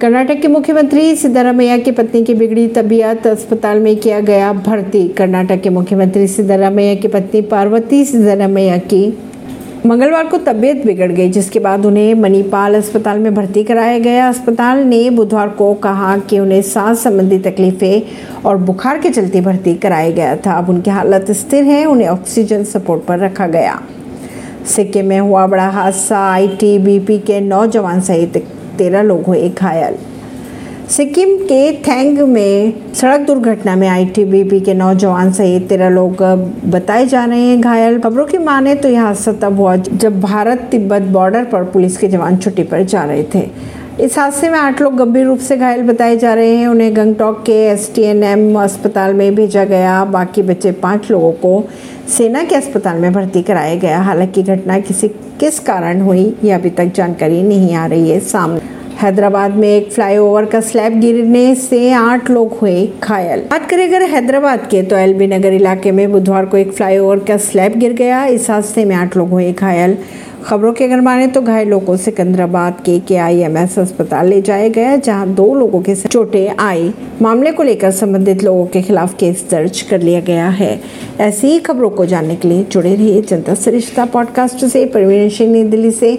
कर्नाटक के मुख्यमंत्री सिद्धारामैया की पत्नी की बिगड़ी तबीयत, अस्पताल में किया गया भर्ती। कर्नाटक के मुख्यमंत्री सिद्धारामैया की पत्नी पार्वती सिद्धारामैया की मंगलवार को तबीयत बिगड़ गई, जिसके बाद उन्हें मणिपाल अस्पताल में भर्ती कराया गया। अस्पताल ने बुधवार को कहा कि उन्हें सांस संबंधी तकलीफें और बुखार के चलते भर्ती कराया गया था। अब उनकी हालत स्थिर है, उन्हें ऑक्सीजन सपोर्ट पर रखा गया। सिक्किम में हुआ बड़ा हादसा। आईटीबीपी के नौ जवान सहित तेरह लोग हुए घायल। सिक्किम के थैंग में सड़क दुर्घटना में आईटीबीपी के नौजवान सहित तेरह लोग बताए जा रहे हैं घायल। खबरों की माने तो यह हादसा तब हुआ जब भारत तिब्बत बॉर्डर पर पुलिस के जवान छुट्टी पर जा रहे थे। इस हादसे में आठ लोग गंभीर रूप से घायल बताए जा रहे हैं। उन्हें गंगटोक के एस अस्पताल में भेजा गया। बाकी बचे पाँच लोगों को सेना के अस्पताल में भर्ती कराया गया। हालाँकि घटना किसी किस कारण हुई, यह अभी तक जानकारी नहीं आ रही है सामने। हैदराबाद में एक फ्लाईओवर का स्लैब गिरने से आठ लोग हुए घायल। बात करें अगर हैदराबाद के तो एलबी नगर इलाके में बुधवार को एक फ्लाईओवर का स्लैब गिर गया। इस हादसे में आठ लोग हुए घायल। खबरों के अगर माने तो घायलों को सिकंदराबाद के के आई एम एस अस्पताल ले जाया गया, जहाँ दो लोगों के चोटें आई। मामले को लेकर संबंधित लोगों के खिलाफ केस दर्ज कर लिया गया है। ऐसी ही खबरों को जानने के लिए जुड़े रहिए जनता सरिश्ता पॉडकास्ट से। परवीन सिंह नई दिल्ली से।